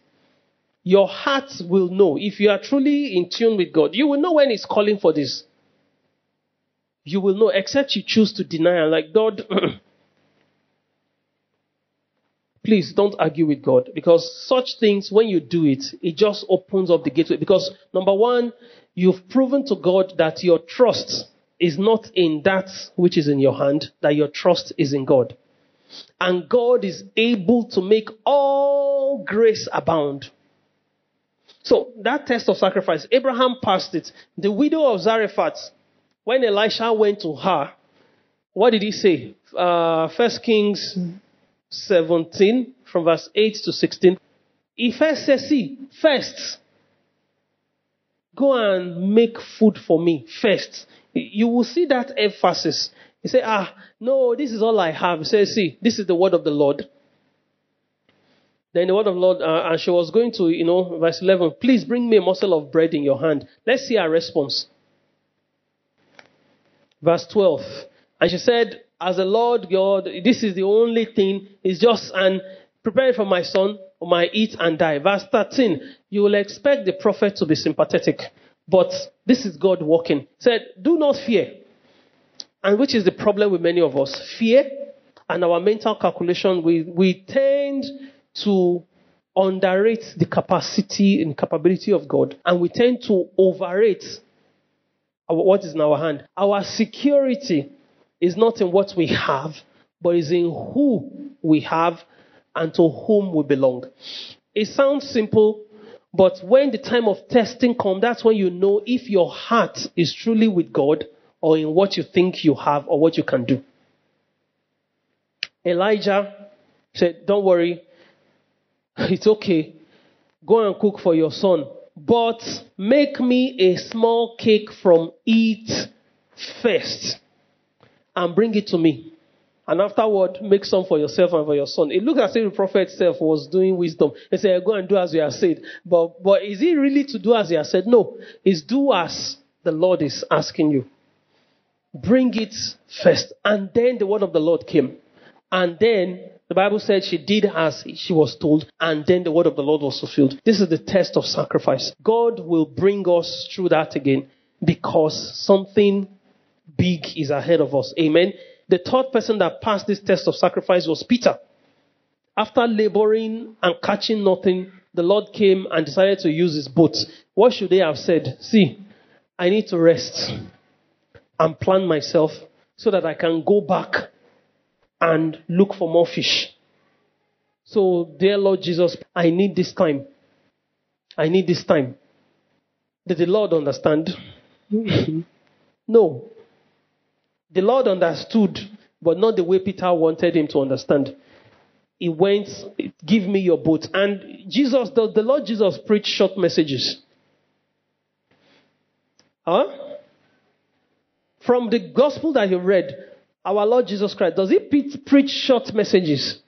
Your heart will know. If you are truly in tune with God, you will know when He's calling for this. You will know, except you choose to deny like, God, (clears throat) please don't argue with God because such things, when you do it, it just opens up the gateway. Because number one, you've proven to God that your trust is not in that which is in your hand, that your trust is in God. And God is able to make all grace abound. So that test of sacrifice, Abraham passed it. The widow of Zarephath, when Elisha went to her, what did he say? Uh, First Kings 17, from verse 8 to 16. He first says, See, first, go and make food for me first. You will see that emphasis. He said, Ah, no, this is all I have. He said, See, this is the word of the Lord. Then the word of the Lord, uh, and she was going to, you know, verse 11, please bring me a morsel of bread in your hand. Let's see her response. Verse 12. And she said, as the Lord God, this is the only thing, is just and prepare for my son, whom I eat and die. Verse 13, you will expect the prophet to be sympathetic, but this is God working. Said, do not fear. And which is the problem with many of us? Fear and our mental calculation, we, we tend to underrate the capacity and capability of God, and we tend to overrate what is in our hand. Our security is not in what we have, but is in who we have and to whom we belong. It sounds simple, but when the time of testing comes, that's when you know if your heart is truly with God or in what you think you have or what you can do. Elijah said, Don't worry, it's okay. Go and cook for your son, but make me a small cake from it first and bring it to me. And afterward, make some for yourself and for your son. It looks as if the prophet self was doing wisdom. He said, Go and do as you have said. But, but is it really to do as you have said? No. It's do as the Lord is asking you. Bring it first. And then the word of the Lord came. And then the Bible said she did as she was told, and then the word of the Lord was fulfilled. This is the test of sacrifice. God will bring us through that again because something big is ahead of us. Amen. The third person that passed this test of sacrifice was Peter. After laboring and catching nothing, the Lord came and decided to use his boat, what should they have said? See, I need to rest and plan myself so that I can go back and look for more fish. So, dear Lord Jesus, I need this time. I need this time. Did the Lord understand? Mm-hmm. no. The Lord understood, but not the way Peter wanted him to understand. He went, Give me your boat. And Jesus, the, the Lord Jesus preached short messages. Huh? From the gospel that you read, our Lord Jesus Christ, does he preach short messages?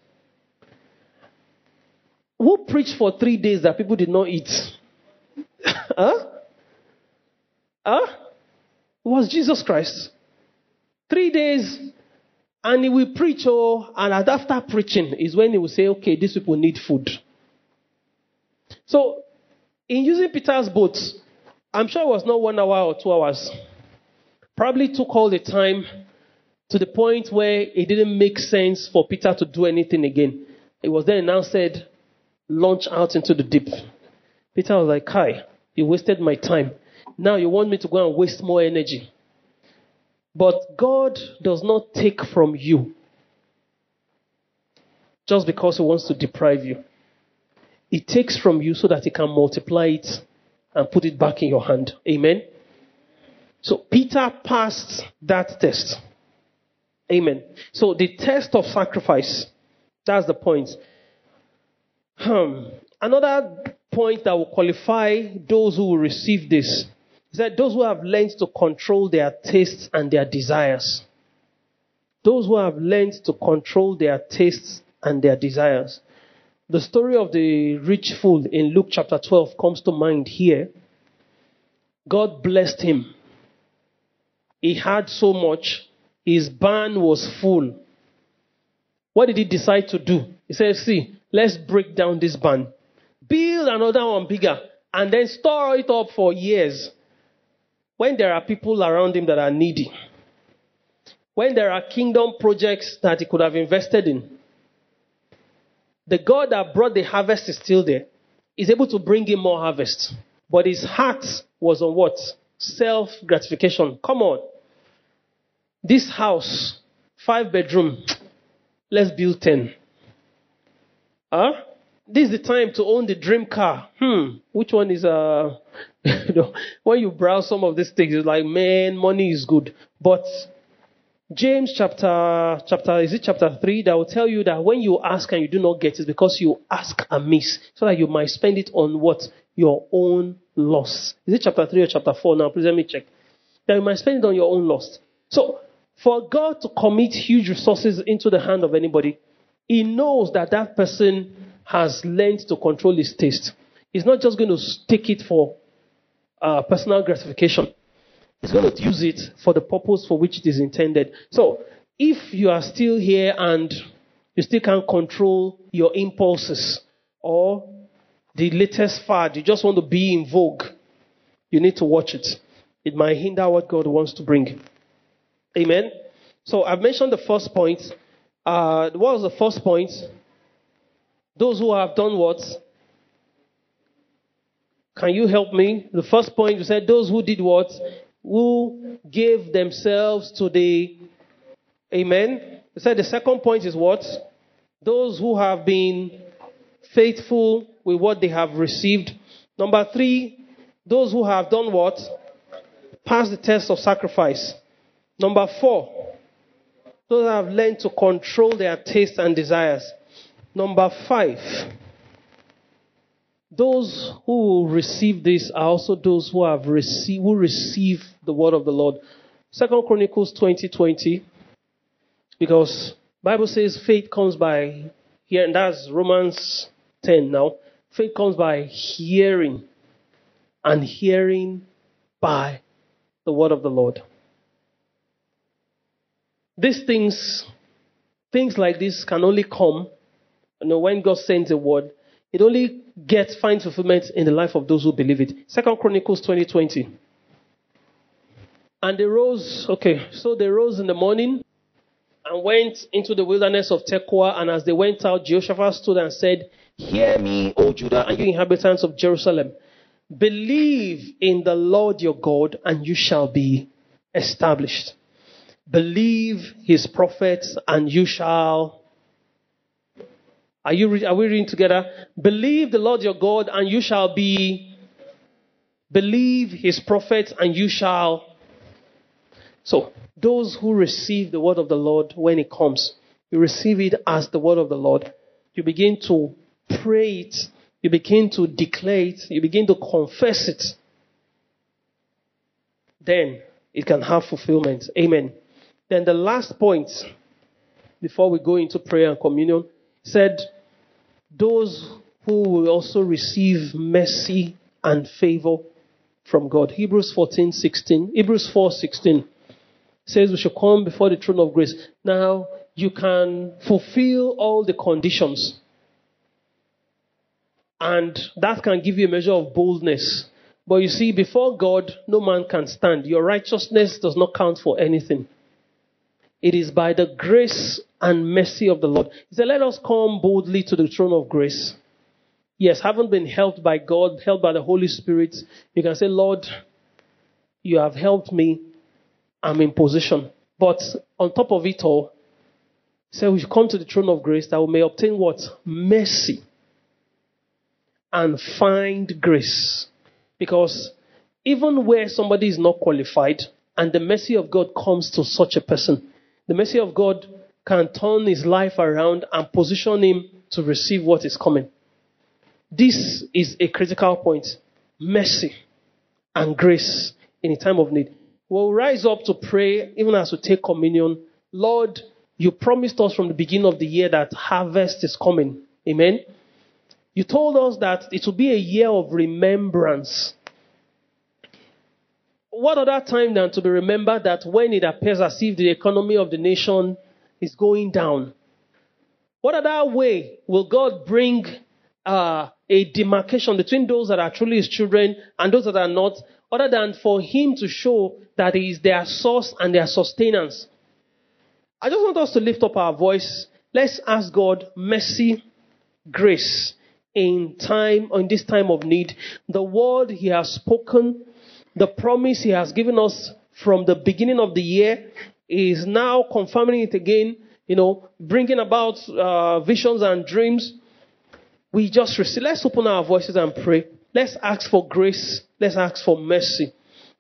Who preached for three days that people did not eat? (laughs) huh? Huh? It was Jesus Christ. Three days, and he will preach, oh, and after preaching is when he will say, okay, these people need food. So, in using Peter's boat, I'm sure it was not one hour or two hours. Probably took all the time to the point where it didn't make sense for Peter to do anything again. It was then now said, launch out into the deep. Peter was like, Kai, you wasted my time. Now you want me to go and waste more energy. But God does not take from you just because He wants to deprive you. He takes from you so that He can multiply it and put it back in your hand. Amen. So Peter passed that test. Amen. So the test of sacrifice, that's the point. Hmm. Another point that will qualify those who will receive this is that those who have learned to control their tastes and their desires. Those who have learned to control their tastes and their desires. The story of the rich fool in Luke chapter 12 comes to mind here. God blessed him. He had so much, his barn was full. What did he decide to do? He said, See, let's break down this barn, build another one bigger, and then store it up for years. When there are people around him that are needy, when there are kingdom projects that he could have invested in, the God that brought the harvest is still there. He's able to bring in more harvest. But his heart was on what? Self gratification. Come on. This house, five bedroom, let's build ten. Huh? This is the time to own the dream car. Hmm. Which one is uh (laughs) you know when you browse some of these things, it's like, man, money is good. But James chapter chapter is it chapter three that will tell you that when you ask and you do not get it because you ask amiss, so that you might spend it on what your own loss. Is it chapter three or chapter four now? Please let me check. That you might spend it on your own loss. So for God to commit huge resources into the hand of anybody, He knows that that person has learned to control his taste. He's not just going to take it for uh, personal gratification. He's going to use it for the purpose for which it is intended. So, if you are still here and you still can't control your impulses or the latest fad, you just want to be in vogue, you need to watch it. It might hinder what God wants to bring. Amen. So I've mentioned the first point. Uh, what was the first point? Those who have done what? Can you help me? The first point you said those who did what? Who gave themselves to the Amen. You said the second point is what? Those who have been faithful with what they have received. Number three, those who have done what? Pass the test of sacrifice. Number four, those who have learned to control their tastes and desires. Number five, those who receive this are also those who have received who receive the word of the Lord. Second Chronicles twenty twenty, because Bible says faith comes by here, and that's Romans ten now. Faith comes by hearing, and hearing by the word of the Lord. These things, things like this can only come, you know, when God sends a word. It only gets fine fulfillment in the life of those who believe it. Second Chronicles 2020. And they rose, okay, so they rose in the morning and went into the wilderness of Tekoa. And as they went out, Jehoshaphat stood and said, Hear me, O Judah, and you inhabitants of Jerusalem. Believe in the Lord your God, and you shall be established. Believe his prophets, and you shall. Are, you, are we reading together? Believe the Lord your God, and you shall be. Believe his prophets, and you shall. So, those who receive the word of the Lord when it comes, you receive it as the word of the Lord. You begin to pray it, you begin to declare it, you begin to confess it. Then it can have fulfillment. Amen. Then the last point, before we go into prayer and communion, said, Those who will also receive mercy and favor from God. Hebrews 14, 16. Hebrews 4, 16 says we should come before the throne of grace. Now, you can fulfill all the conditions. And that can give you a measure of boldness. But you see, before God, no man can stand. Your righteousness does not count for anything. It is by the grace and mercy of the Lord. He said, Let us come boldly to the throne of grace. Yes, haven't been helped by God, helped by the Holy Spirit. You can say, Lord, you have helped me. I'm in position. But on top of it all, say we should come to the throne of grace that we may obtain what? Mercy. And find grace. Because even where somebody is not qualified and the mercy of God comes to such a person, the mercy of God can turn his life around and position him to receive what is coming. This is a critical point. Mercy and grace in a time of need. We'll rise up to pray even as we take communion. Lord, you promised us from the beginning of the year that harvest is coming. Amen. You told us that it will be a year of remembrance. What other time than to be remembered that when it appears as if the economy of the nation is going down? What other way will God bring uh, a demarcation between those that are truly His children and those that are not, other than for Him to show that He is their source and their sustenance? I just want us to lift up our voice. Let's ask God mercy, grace in time, in this time of need. The word He has spoken, the promise He has given us from the beginning of the year is now confirming it again, you know, bringing about uh, visions and dreams. We just receive. Let's open our voices and pray. Let's ask for grace. Let's ask for mercy.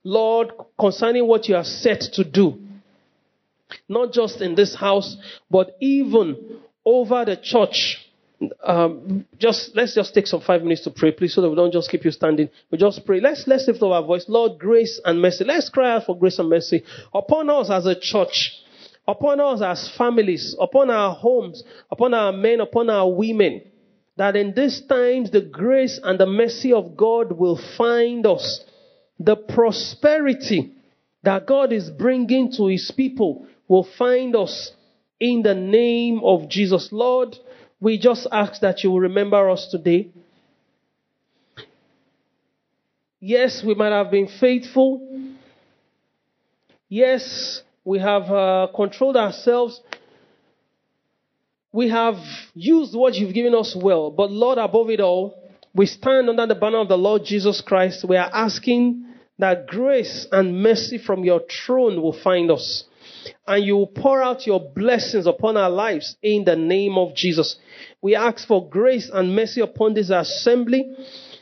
Lord, concerning what you are set to do, not just in this house, but even over the church. Um, just let's just take some five minutes to pray, please, so that we don't just keep you standing. We just pray. Let's let's lift up our voice, Lord, grace and mercy. Let's cry out for grace and mercy upon us as a church, upon us as families, upon our homes, upon our men, upon our women. That in these times the grace and the mercy of God will find us. The prosperity that God is bringing to His people will find us in the name of Jesus. Lord, we just ask that you will remember us today. Yes, we might have been faithful. Yes, we have uh, controlled ourselves. We have used what you've given us well. But Lord, above it all, we stand under the banner of the Lord Jesus Christ. We are asking that grace and mercy from your throne will find us. And you will pour out your blessings upon our lives in the name of Jesus. We ask for grace and mercy upon this assembly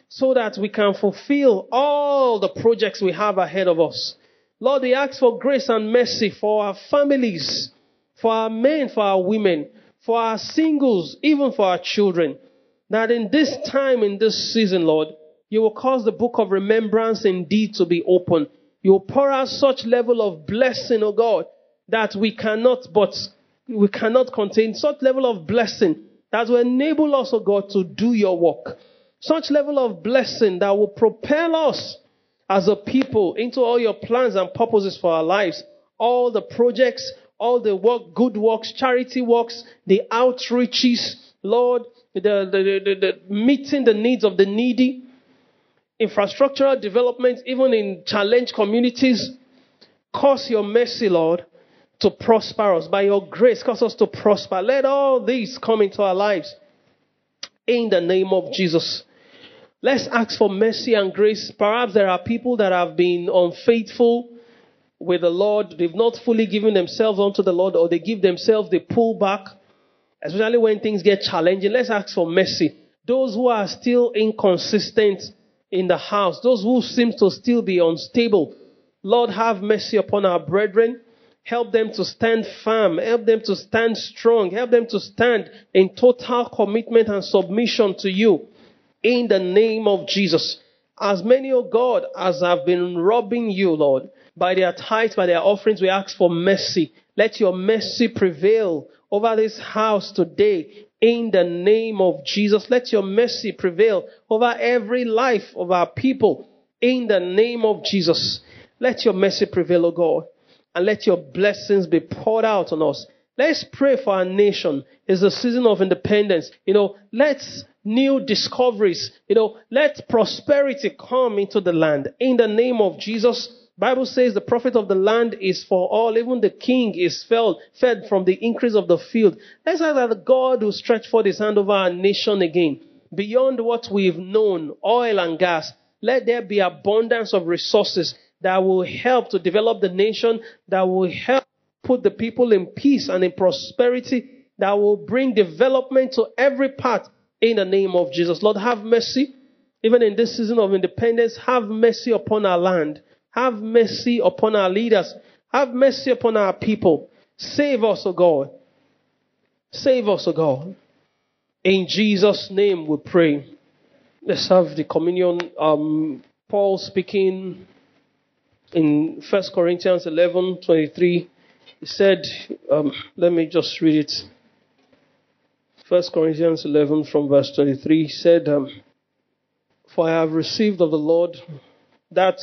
so that we can fulfill all the projects we have ahead of us. Lord, we ask for grace and mercy for our families, for our men, for our women, for our singles, even for our children. That in this time, in this season, Lord, you will cause the book of remembrance indeed to be open. You will pour out such level of blessing, O oh God, that we cannot but we cannot contain such level of blessing that will enable us, O God, to do your work. Such level of blessing that will propel us as a people into all your plans and purposes for our lives. All the projects, all the work, good works, charity works, the outreaches, Lord, the, the, the, the meeting the needs of the needy, infrastructural development, even in challenged communities. Cause your mercy, Lord, to prosper us. By your grace, cause us to prosper. Let all these come into our lives. In the name of Jesus. Let's ask for mercy and grace. Perhaps there are people that have been unfaithful with the Lord. They've not fully given themselves unto the Lord or they give themselves, they pull back. Especially when things get challenging. Let's ask for mercy. Those who are still inconsistent in the house, those who seem to still be unstable. Lord, have mercy upon our brethren. Help them to stand firm. Help them to stand strong. Help them to stand in total commitment and submission to you. In the name of Jesus. As many, O God, as have been robbing you, Lord, by their tithes, by their offerings, we ask for mercy. Let your mercy prevail over this house today. In the name of Jesus. Let your mercy prevail over every life of our people. In the name of Jesus. Let your mercy prevail, O God and let your blessings be poured out on us. Let's pray for our nation. It's a season of independence. You know, let's new discoveries. You know, let prosperity come into the land. In the name of Jesus, Bible says the profit of the land is for all. Even the king is fed, fed from the increase of the field. Let's ask that God will stretch forth his hand over our nation again. Beyond what we've known, oil and gas, let there be abundance of resources that will help to develop the nation, that will help put the people in peace and in prosperity, that will bring development to every part in the name of Jesus. Lord, have mercy. Even in this season of independence, have mercy upon our land. Have mercy upon our leaders. Have mercy upon our people. Save us, O God. Save us, O God. In Jesus' name we pray. Let's have the communion. Um, Paul speaking in 1 Corinthians 11 23, he said, um, let me just read it. 1 Corinthians 11 from verse 23 he said, um, For I have received of the Lord that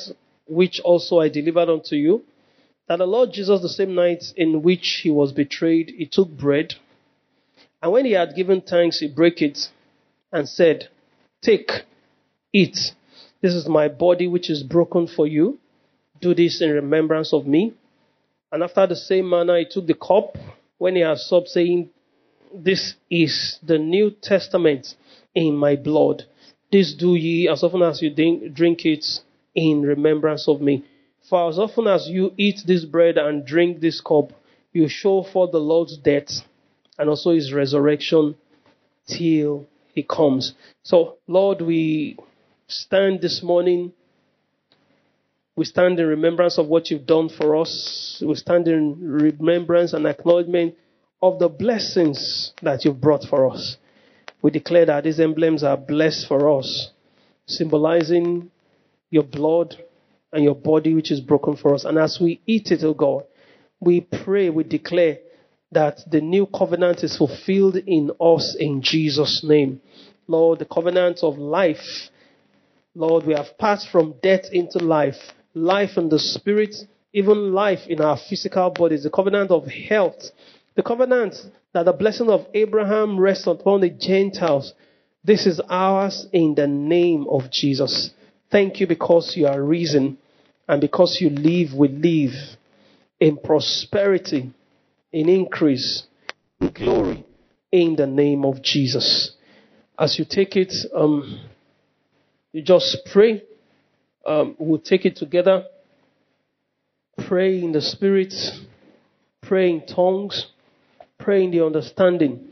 which also I delivered unto you, that the Lord Jesus, the same night in which he was betrayed, he took bread, and when he had given thanks, he broke it and said, Take, eat. This is my body which is broken for you. Do this in remembrance of me. And after the same manner, he took the cup when he had stopped, saying, This is the New Testament in my blood. This do ye as often as you drink it in remembrance of me. For as often as you eat this bread and drink this cup, you show for the Lord's death and also his resurrection till he comes. So, Lord, we stand this morning we stand in remembrance of what you've done for us. We stand in remembrance and acknowledgement of the blessings that you've brought for us. We declare that these emblems are blessed for us, symbolizing your blood and your body which is broken for us. And as we eat it, O oh God, we pray, we declare that the new covenant is fulfilled in us in Jesus' name. Lord, the covenant of life. Lord, we have passed from death into life life in the spirit, even life in our physical bodies, the covenant of health, the covenant that the blessing of Abraham rests upon the Gentiles. This is ours in the name of Jesus. Thank you because you are risen and because you live, we live in prosperity, in increase, in glory in the name of Jesus. As you take it, um, you just pray um, we'll take it together. Pray in the Spirit. Pray in tongues. Pray in the understanding.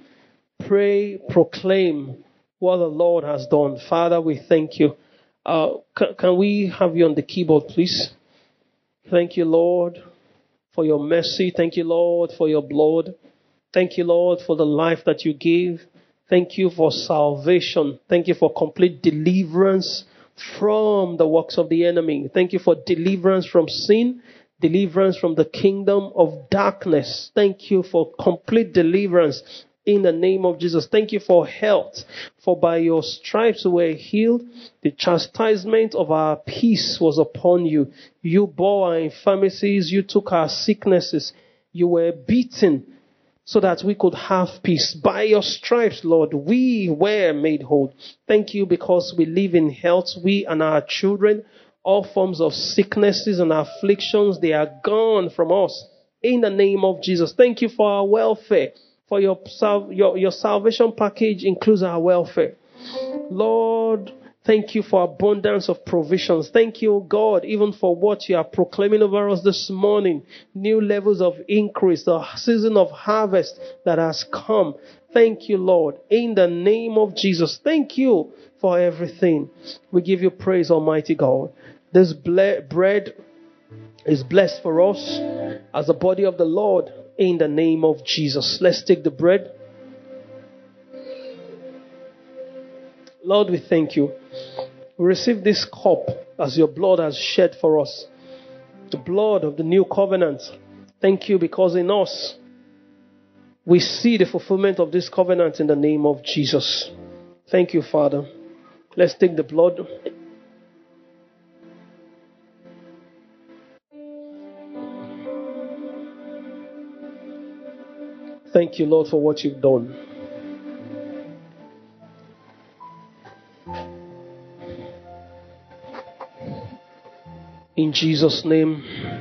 Pray, proclaim what the Lord has done. Father, we thank you. Uh, can, can we have you on the keyboard, please? Thank you, Lord, for your mercy. Thank you, Lord, for your blood. Thank you, Lord, for the life that you give. Thank you for salvation. Thank you for complete deliverance from the works of the enemy. Thank you for deliverance from sin, deliverance from the kingdom of darkness. Thank you for complete deliverance in the name of Jesus. Thank you for health, for by your stripes we were healed. The chastisement of our peace was upon you. You bore our infirmities, you took our sicknesses, you were beaten so that we could have peace. By your stripes, Lord, we were made whole. Thank you because we live in health, we and our children. All forms of sicknesses and afflictions, they are gone from us in the name of Jesus. Thank you for our welfare. For your, your, your salvation package includes our welfare. Lord, Thank you for abundance of provisions. Thank you, God, even for what you are proclaiming over us this morning. New levels of increase, the season of harvest that has come. Thank you, Lord, in the name of Jesus. Thank you for everything. We give you praise, Almighty God. This ble- bread is blessed for us as the body of the Lord in the name of Jesus. Let's take the bread. Lord, we thank you. We receive this cup as your blood has shed for us, the blood of the new covenant. Thank you because in us we see the fulfillment of this covenant in the name of Jesus. Thank you, Father. Let's take the blood. Thank you, Lord, for what you've done. In Jesus' name.